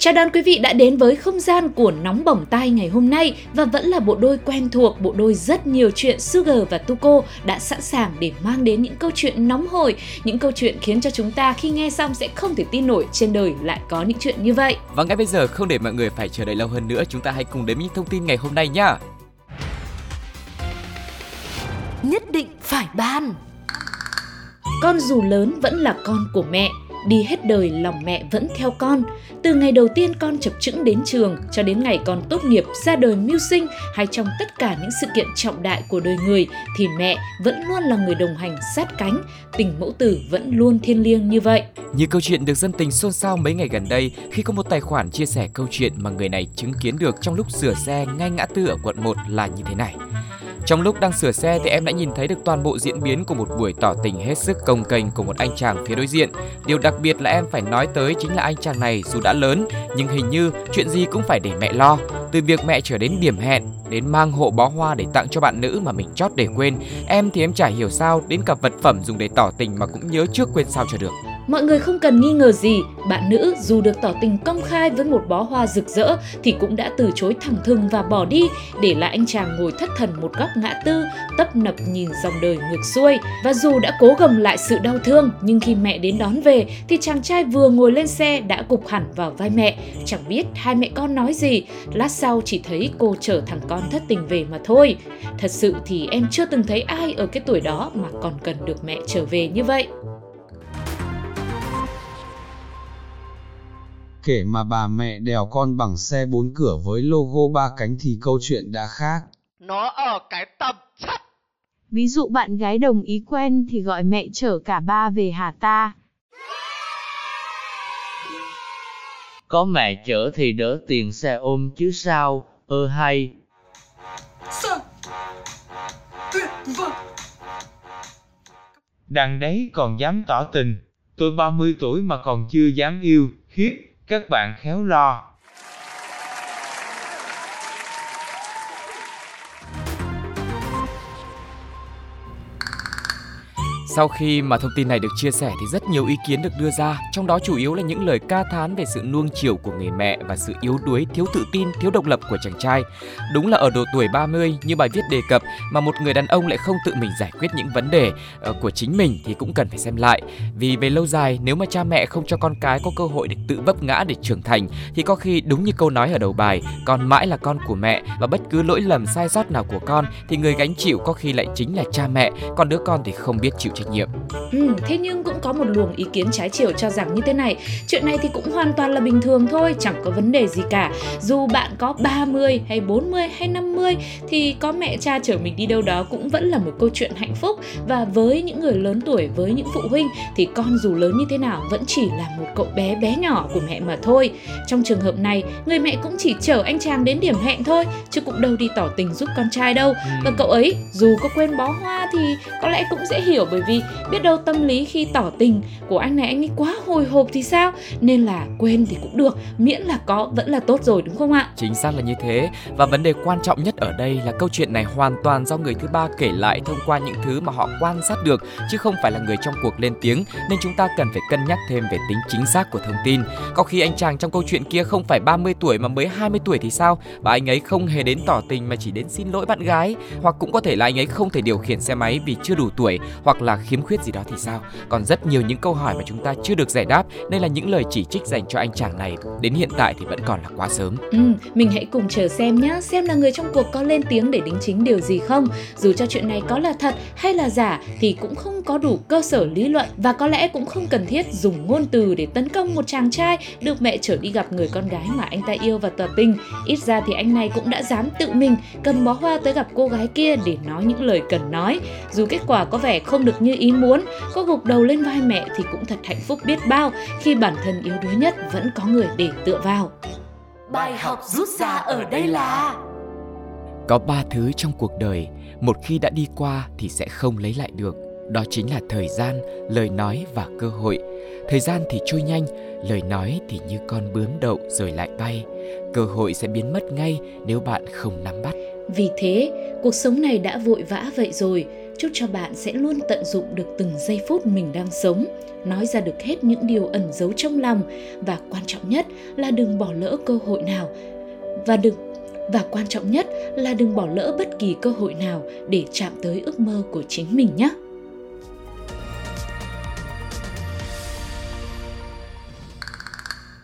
Chào đón quý vị đã đến với không gian của Nóng Bỏng Tai ngày hôm nay và vẫn là bộ đôi quen thuộc, bộ đôi rất nhiều chuyện Sugar và Tuko đã sẵn sàng để mang đến những câu chuyện nóng hổi, những câu chuyện khiến cho chúng ta khi nghe xong sẽ không thể tin nổi trên đời lại có những chuyện như vậy. và ngay bây giờ không để mọi người phải chờ đợi lâu hơn nữa chúng ta hãy cùng đến với những thông tin ngày hôm nay nhá Nhất định phải ban Con dù lớn vẫn là con của mẹ, đi hết đời lòng mẹ vẫn theo con. Từ ngày đầu tiên con chập chững đến trường cho đến ngày con tốt nghiệp, ra đời mưu sinh hay trong tất cả những sự kiện trọng đại của đời người thì mẹ vẫn luôn là người đồng hành sát cánh, tình mẫu tử vẫn luôn thiêng liêng như vậy. Như câu chuyện được dân tình xôn xao mấy ngày gần đây khi có một tài khoản chia sẻ câu chuyện mà người này chứng kiến được trong lúc sửa xe ngay ngã tư ở quận 1 là như thế này. Trong lúc đang sửa xe thì em đã nhìn thấy được toàn bộ diễn biến của một buổi tỏ tình hết sức công kênh của một anh chàng phía đối diện. Điều đặc biệt là em phải nói tới chính là anh chàng này dù đã lớn, nhưng hình như chuyện gì cũng phải để mẹ lo. Từ việc mẹ trở đến điểm hẹn, đến mang hộ bó hoa để tặng cho bạn nữ mà mình chót để quên. Em thì em chả hiểu sao đến cả vật phẩm dùng để tỏ tình mà cũng nhớ trước quên sao cho được. Mọi người không cần nghi ngờ gì, bạn nữ dù được tỏ tình công khai với một bó hoa rực rỡ thì cũng đã từ chối thẳng thừng và bỏ đi, để lại anh chàng ngồi thất thần một góc ngã tư, tấp nập nhìn dòng đời ngược xuôi. Và dù đã cố gồng lại sự đau thương, nhưng khi mẹ đến đón về thì chàng trai vừa ngồi lên xe đã gục hẳn vào vai mẹ. Chẳng biết hai mẹ con nói gì, lát sau chỉ thấy cô chở thằng con thất tình về mà thôi. Thật sự thì em chưa từng thấy ai ở cái tuổi đó mà còn cần được mẹ trở về như vậy. Kể mà bà mẹ đèo con bằng xe bốn cửa với logo ba cánh thì câu chuyện đã khác. nó ở cái tầm chất Ví dụ bạn gái đồng ý quen thì gọi mẹ chở cả ba về Hà Ta. Có mẹ chở thì đỡ tiền xe ôm chứ sao, ơ hay. Đằng đấy còn dám tỏ tình, tôi 30 tuổi mà còn chưa dám yêu, khiếp, các bạn khéo lo. Sau khi mà thông tin này được chia sẻ thì rất nhiều ý kiến được đưa ra, trong đó chủ yếu là những lời ca thán về sự nuông chiều của người mẹ và sự yếu đuối, thiếu tự tin, thiếu độc lập của chàng trai. Đúng là ở độ tuổi 30 như bài viết đề cập mà một người đàn ông lại không tự mình giải quyết những vấn đề ờ, của chính mình thì cũng cần phải xem lại. Vì về lâu dài nếu mà cha mẹ không cho con cái có cơ hội để tự vấp ngã để trưởng thành thì có khi đúng như câu nói ở đầu bài, con mãi là con của mẹ và bất cứ lỗi lầm sai sót nào của con thì người gánh chịu có khi lại chính là cha mẹ, còn đứa con thì không biết chịu trách nhiệm. Ừ, thế nhưng cũng có một luồng ý kiến trái chiều cho rằng như thế này. Chuyện này thì cũng hoàn toàn là bình thường thôi, chẳng có vấn đề gì cả. Dù bạn có 30 hay 40 hay 50 Thì có mẹ cha chở mình đi đâu đó cũng vẫn là một câu chuyện hạnh phúc. Và với những người lớn tuổi, với những phụ huynh Thì con dù lớn như thế nào vẫn chỉ là một cậu bé bé nhỏ của mẹ mà thôi. Trong trường hợp này, người mẹ cũng chỉ chở anh chàng đến điểm hẹn thôi Chứ cũng đâu đi tỏ tình giúp con trai đâu. Và cậu ấy dù có quên bó hoa thì có lẽ cũng dễ hiểu bởi vì biết đâu tâm lý khi tỏ tình của anh này anh ấy quá hồi hộp thì sao? Nên là quên thì cũng được, miễn là có, vẫn là tốt rồi, đúng không ạ? Chính xác là như thế. Và vấn đề quan trọng nhất ở đây là câu chuyện này hoàn toàn do người thứ ba kể lại thông qua những thứ mà họ quan sát được, chứ không phải là người trong cuộc lên tiếng. Nên chúng ta cần phải cân nhắc thêm về tính chính xác của thông tin. Có khi anh chàng trong câu chuyện kia không phải 30 tuổi mà mới 20 tuổi thì sao? Và anh ấy không hề đến tỏ tình mà chỉ đến xin lỗi bạn gái. Hoặc cũng có thể là anh ấy không thể điều khiển xe máy vì chưa đủ tuổi, hoặc là khiếm khuyết gì đó thì sao? Còn rất nhiều những câu hỏi mà chúng ta chưa được giải đáp nên là những lời chỉ trích dành cho anh chàng này đến hiện tại thì vẫn còn là quá sớm. Ừ, mình hãy cùng chờ xem nhá, xem là người trong cuộc có lên tiếng để đính chính điều gì không. Dù cho chuyện này có là thật hay là giả thì cũng không có đủ cơ sở lý luận và có lẽ cũng không cần thiết dùng ngôn từ để tấn công một chàng trai được mẹ trở đi gặp người con gái mà anh ta yêu và tỏ tình. Ít ra thì anh này cũng đã dám tự mình cầm bó hoa tới gặp cô gái kia để nói những lời cần nói. Dù kết quả có vẻ không được như ý muốn, có gục đầu lên vai mẹ thì cũng thật hạnh phúc biết bao khi bản thân yếu đuối nhất vẫn có người để tựa vào. Bài học rút ra ở đây là Có ba thứ trong cuộc đời, một khi đã đi qua thì sẽ không lấy lại được. đó chính là thời gian, lời nói và cơ hội. Thời gian thì trôi nhanh, lời nói thì như con bướm đậu rồi lại bay. Cơ hội sẽ biến mất ngay nếu bạn không nắm bắt. Vì thế, cuộc sống này đã vội vã vậy rồi, chúc cho bạn sẽ luôn tận dụng được từng giây phút mình đang sống, nói ra được hết những điều ẩn giấu trong lòng và quan trọng nhất là đừng bỏ lỡ cơ hội nào và đừng và quan trọng nhất là đừng bỏ lỡ bất kỳ cơ hội nào để chạm tới ước mơ của chính mình nhé.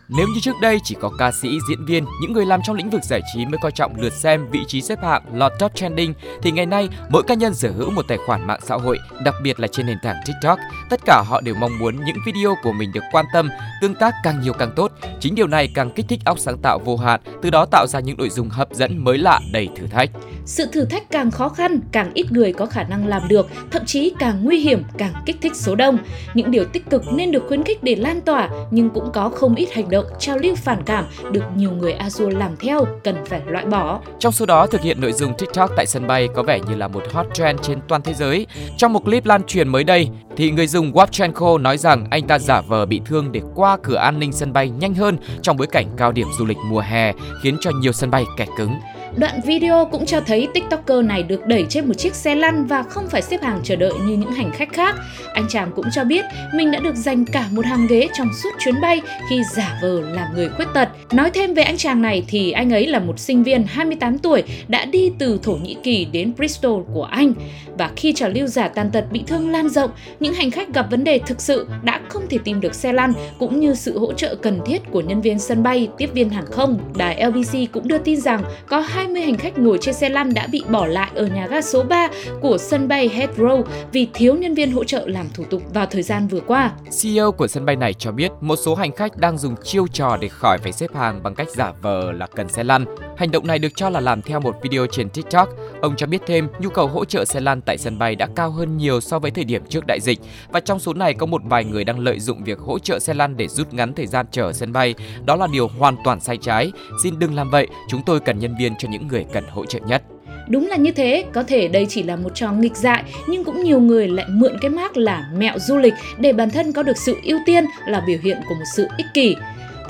Nếu như trước đây chỉ có ca sĩ, diễn viên, những người làm trong lĩnh vực giải trí mới coi trọng lượt xem, vị trí xếp hạng, lọt top trending, thì ngày nay mỗi cá nhân sở hữu một tài khoản mạng xã hội, đặc biệt là trên nền tảng TikTok. Tất cả họ đều mong muốn những video của mình được quan tâm, tương tác càng nhiều càng tốt. Chính điều này càng kích thích óc sáng tạo vô hạn, từ đó tạo ra những nội dung hấp dẫn mới lạ đầy thử thách. Sự thử thách càng khó khăn, càng ít người có khả năng làm được, thậm chí càng nguy hiểm, càng kích thích số đông. Những điều tích cực nên được khuyến khích để lan tỏa, nhưng cũng có không ít hành động trao lưu phản cảm được nhiều người Azul làm theo, cần phải loại bỏ. Trong số đó, thực hiện nội dung TikTok tại sân bay có vẻ như là một hot trend trên toàn thế giới. Trong một clip lan truyền mới đây, thì người dùng Wapchenko nói rằng anh ta giả vờ bị thương để qua cửa an ninh sân bay nhanh hơn trong bối cảnh cao điểm du lịch mùa hè, khiến cho nhiều sân bay kẹt cứng. Đoạn video cũng cho thấy TikToker này được đẩy trên một chiếc xe lăn và không phải xếp hàng chờ đợi như những hành khách khác. Anh chàng cũng cho biết mình đã được dành cả một hàng ghế trong suốt chuyến bay khi giả vờ làm người khuyết tật. Nói thêm về anh chàng này thì anh ấy là một sinh viên 28 tuổi đã đi từ Thổ Nhĩ Kỳ đến Bristol của Anh. Và khi trào lưu giả tàn tật bị thương lan rộng, những hành khách gặp vấn đề thực sự đã không thể tìm được xe lăn cũng như sự hỗ trợ cần thiết của nhân viên sân bay, tiếp viên hàng không. Đài LBC cũng đưa tin rằng có hai 20 hành khách ngồi trên xe lăn đã bị bỏ lại ở nhà ga số 3 của sân bay Heathrow vì thiếu nhân viên hỗ trợ làm thủ tục vào thời gian vừa qua. CEO của sân bay này cho biết một số hành khách đang dùng chiêu trò để khỏi phải xếp hàng bằng cách giả vờ là cần xe lăn. Hành động này được cho là làm theo một video trên TikTok. Ông cho biết thêm nhu cầu hỗ trợ xe lăn tại sân bay đã cao hơn nhiều so với thời điểm trước đại dịch và trong số này có một vài người đang lợi dụng việc hỗ trợ xe lăn để rút ngắn thời gian chờ sân bay. Đó là điều hoàn toàn sai trái. Xin đừng làm vậy, chúng tôi cần nhân viên cho những người cần hỗ trợ nhất. Đúng là như thế, có thể đây chỉ là một trò nghịch dại nhưng cũng nhiều người lại mượn cái mác là mẹo du lịch để bản thân có được sự ưu tiên là biểu hiện của một sự ích kỷ.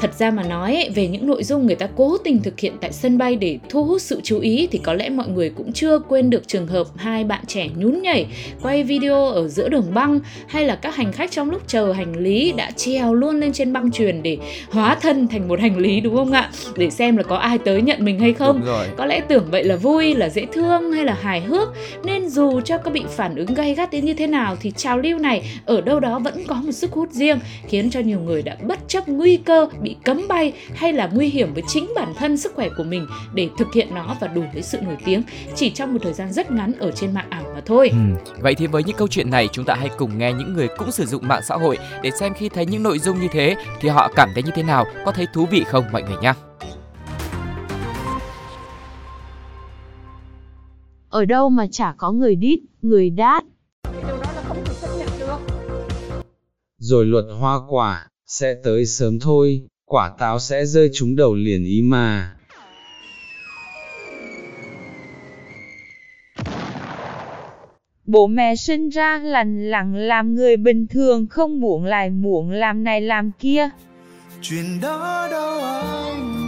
Thật ra mà nói về những nội dung người ta cố tình thực hiện tại sân bay để thu hút sự chú ý thì có lẽ mọi người cũng chưa quên được trường hợp hai bạn trẻ nhún nhảy quay video ở giữa đường băng hay là các hành khách trong lúc chờ hành lý đã treo luôn lên trên băng truyền để hóa thân thành một hành lý đúng không ạ? Để xem là có ai tới nhận mình hay không. Có lẽ tưởng vậy là vui, là dễ thương hay là hài hước nên dù cho có bị phản ứng gay gắt đến như thế nào thì trào lưu này ở đâu đó vẫn có một sức hút riêng khiến cho nhiều người đã bất chấp nguy cơ bị cấm bay hay là nguy hiểm với chính bản thân sức khỏe của mình để thực hiện nó và đủ với sự nổi tiếng chỉ trong một thời gian rất ngắn ở trên mạng ảo mà thôi. Ừ. Vậy thì với những câu chuyện này chúng ta hãy cùng nghe những người cũng sử dụng mạng xã hội để xem khi thấy những nội dung như thế thì họ cảm thấy như thế nào, có thấy thú vị không mọi người nhé. Ở đâu mà chả có người đít, người đát. Rồi luật hoa quả, sẽ tới sớm thôi, quả táo sẽ rơi trúng đầu liền ý mà. Bố mẹ sinh ra lành lặng làm người bình thường không muộn lại muộn làm này làm kia. chuyện đó đâu anh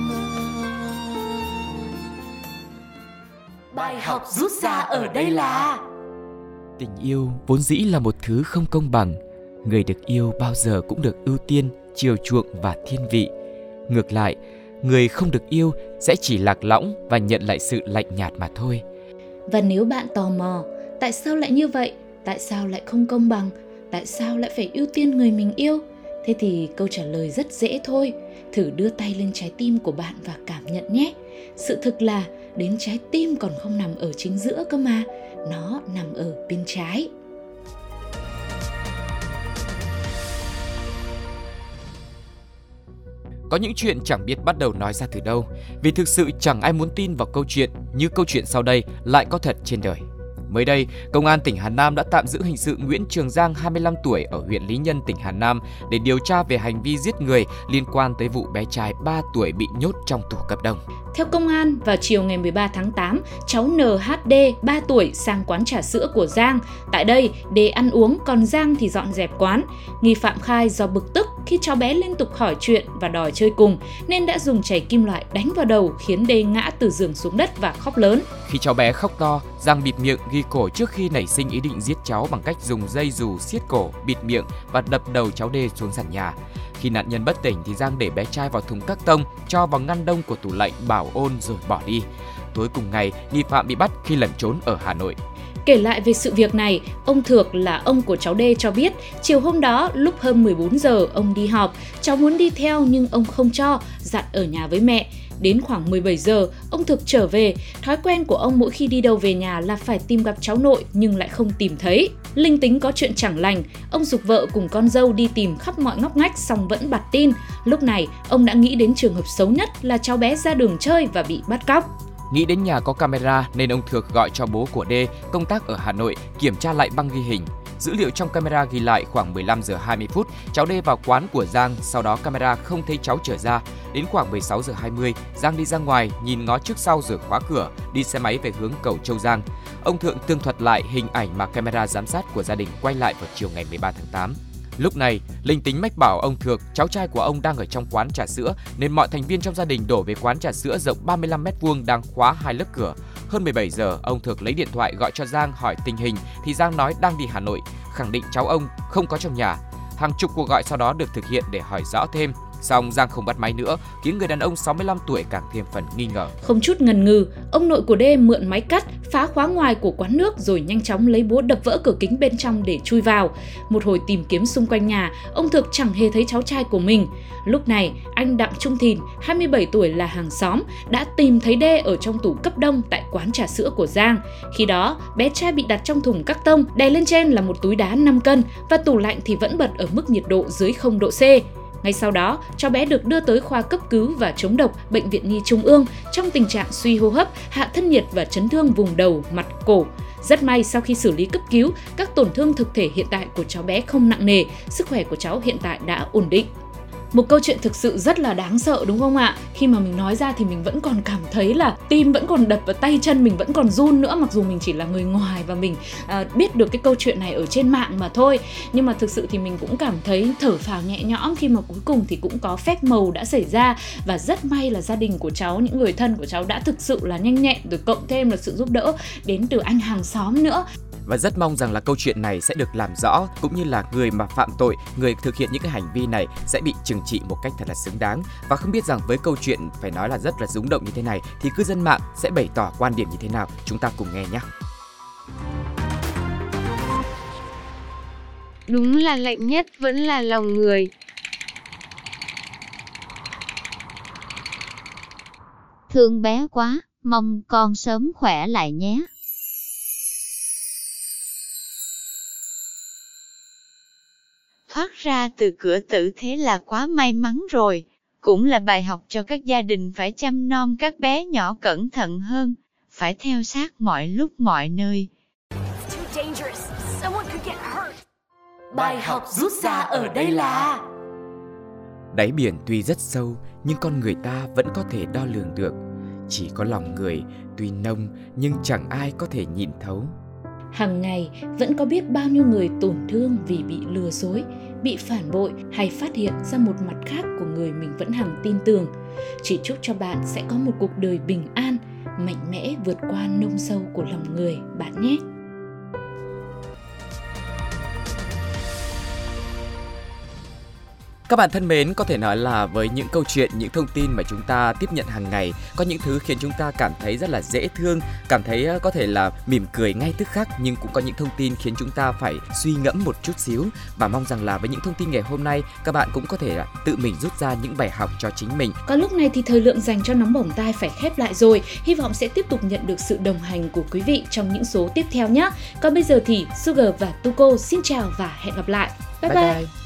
Bài học rút ra ở đây là Tình yêu vốn dĩ là một thứ không công bằng. Người được yêu bao giờ cũng được ưu tiên, chiều chuộng và thiên vị. Ngược lại, người không được yêu sẽ chỉ lạc lõng và nhận lại sự lạnh nhạt mà thôi. Và nếu bạn tò mò, tại sao lại như vậy? Tại sao lại không công bằng? Tại sao lại phải ưu tiên người mình yêu? Thế thì câu trả lời rất dễ thôi. Thử đưa tay lên trái tim của bạn và cảm nhận nhé. Sự thực là đến trái tim còn không nằm ở chính giữa cơ mà, nó nằm ở bên trái. Có những chuyện chẳng biết bắt đầu nói ra từ đâu, vì thực sự chẳng ai muốn tin vào câu chuyện như câu chuyện sau đây lại có thật trên đời. Mới đây, Công an tỉnh Hà Nam đã tạm giữ hình sự Nguyễn Trường Giang 25 tuổi ở huyện Lý Nhân, tỉnh Hà Nam để điều tra về hành vi giết người liên quan tới vụ bé trai 3 tuổi bị nhốt trong tủ cấp đông. Theo công an, vào chiều ngày 13 tháng 8, cháu NHD 3 tuổi sang quán trà sữa của Giang. Tại đây, để ăn uống, còn Giang thì dọn dẹp quán. Nghi phạm khai do bực tức khi cháu bé liên tục hỏi chuyện và đòi chơi cùng, nên đã dùng chảy kim loại đánh vào đầu khiến Đê ngã từ giường xuống đất và khóc lớn. Khi cháu bé khóc to, Giang bịt miệng ghi cổ trước khi nảy sinh ý định giết cháu bằng cách dùng dây dù siết cổ, bịt miệng và đập đầu cháu Đê xuống sàn nhà. Khi nạn nhân bất tỉnh thì Giang để bé trai vào thùng các tông, cho vào ngăn đông của tủ lạnh bảo ôn rồi bỏ đi. Tối cùng ngày, nghi phạm bị bắt khi lẩn trốn ở Hà Nội. Kể lại về sự việc này, ông Thược là ông của cháu D cho biết, chiều hôm đó lúc hơn 14 giờ ông đi họp, cháu muốn đi theo nhưng ông không cho, dặn ở nhà với mẹ. Đến khoảng 17 giờ, ông Thực trở về. Thói quen của ông mỗi khi đi đâu về nhà là phải tìm gặp cháu nội nhưng lại không tìm thấy. Linh tính có chuyện chẳng lành, ông dục vợ cùng con dâu đi tìm khắp mọi ngóc ngách xong vẫn bặt tin. Lúc này, ông đã nghĩ đến trường hợp xấu nhất là cháu bé ra đường chơi và bị bắt cóc. Nghĩ đến nhà có camera nên ông Thược gọi cho bố của D công tác ở Hà Nội kiểm tra lại băng ghi hình. Dữ liệu trong camera ghi lại khoảng 15 giờ 20 phút, cháu D vào quán của Giang, sau đó camera không thấy cháu trở ra. Đến khoảng 16 giờ 20, Giang đi ra ngoài, nhìn ngó trước sau rồi khóa cửa, đi xe máy về hướng cầu Châu Giang. Ông Thượng tương thuật lại hình ảnh mà camera giám sát của gia đình quay lại vào chiều ngày 13 tháng 8. Lúc này, linh tính mách bảo ông Thược, cháu trai của ông đang ở trong quán trà sữa nên mọi thành viên trong gia đình đổ về quán trà sữa rộng 35 m2 đang khóa hai lớp cửa. Hơn 17 giờ, ông Thược lấy điện thoại gọi cho Giang hỏi tình hình thì Giang nói đang đi Hà Nội, khẳng định cháu ông không có trong nhà. Hàng chục cuộc gọi sau đó được thực hiện để hỏi rõ thêm. Song Giang không bắt máy nữa, khiến người đàn ông 65 tuổi càng thêm phần nghi ngờ. Không chút ngần ngừ, ông nội của Đê mượn máy cắt, phá khóa ngoài của quán nước rồi nhanh chóng lấy búa đập vỡ cửa kính bên trong để chui vào. Một hồi tìm kiếm xung quanh nhà, ông Thực chẳng hề thấy cháu trai của mình. Lúc này, anh Đặng Trung Thìn, 27 tuổi là hàng xóm, đã tìm thấy Đê ở trong tủ cấp đông tại quán trà sữa của Giang. Khi đó, bé trai bị đặt trong thùng các tông, đè lên trên là một túi đá 5 cân và tủ lạnh thì vẫn bật ở mức nhiệt độ dưới 0 độ C. Ngay sau đó, cháu bé được đưa tới khoa cấp cứu và chống độc Bệnh viện Nhi Trung ương trong tình trạng suy hô hấp, hạ thân nhiệt và chấn thương vùng đầu, mặt, cổ. Rất may sau khi xử lý cấp cứu, các tổn thương thực thể hiện tại của cháu bé không nặng nề, sức khỏe của cháu hiện tại đã ổn định. Một câu chuyện thực sự rất là đáng sợ đúng không ạ? Khi mà mình nói ra thì mình vẫn còn cảm thấy là tim vẫn còn đập và tay chân mình vẫn còn run nữa mặc dù mình chỉ là người ngoài và mình à, biết được cái câu chuyện này ở trên mạng mà thôi. Nhưng mà thực sự thì mình cũng cảm thấy thở phào nhẹ nhõm khi mà cuối cùng thì cũng có phép màu đã xảy ra và rất may là gia đình của cháu, những người thân của cháu đã thực sự là nhanh nhẹn rồi cộng thêm là sự giúp đỡ đến từ anh hàng xóm nữa và rất mong rằng là câu chuyện này sẽ được làm rõ cũng như là người mà phạm tội, người thực hiện những cái hành vi này sẽ bị trừng trị một cách thật là xứng đáng. Và không biết rằng với câu chuyện phải nói là rất là rúng động như thế này thì cư dân mạng sẽ bày tỏ quan điểm như thế nào? Chúng ta cùng nghe nhé. Đúng là lạnh nhất vẫn là lòng người. Thương bé quá, mong con sớm khỏe lại nhé. Thoát ra từ cửa tử thế là quá may mắn rồi. Cũng là bài học cho các gia đình phải chăm nom các bé nhỏ cẩn thận hơn, phải theo sát mọi lúc mọi nơi. Bài học rút ra ở đây là Đáy biển tuy rất sâu nhưng con người ta vẫn có thể đo lường được. Chỉ có lòng người tuy nông nhưng chẳng ai có thể nhìn thấu. Hàng ngày vẫn có biết bao nhiêu người tổn thương vì bị lừa dối, bị phản bội hay phát hiện ra một mặt khác của người mình vẫn hằng tin tưởng. Chỉ chúc cho bạn sẽ có một cuộc đời bình an, mạnh mẽ vượt qua nông sâu của lòng người bạn nhé. Các bạn thân mến, có thể nói là với những câu chuyện, những thông tin mà chúng ta tiếp nhận hàng ngày, có những thứ khiến chúng ta cảm thấy rất là dễ thương, cảm thấy có thể là mỉm cười ngay tức khắc, nhưng cũng có những thông tin khiến chúng ta phải suy ngẫm một chút xíu và mong rằng là với những thông tin ngày hôm nay, các bạn cũng có thể tự mình rút ra những bài học cho chính mình. Có lúc này thì thời lượng dành cho nóng bỏng tai phải khép lại rồi, hy vọng sẽ tiếp tục nhận được sự đồng hành của quý vị trong những số tiếp theo nhé. Còn bây giờ thì Sugar và Tuko xin chào và hẹn gặp lại. Bye bye. bye. bye.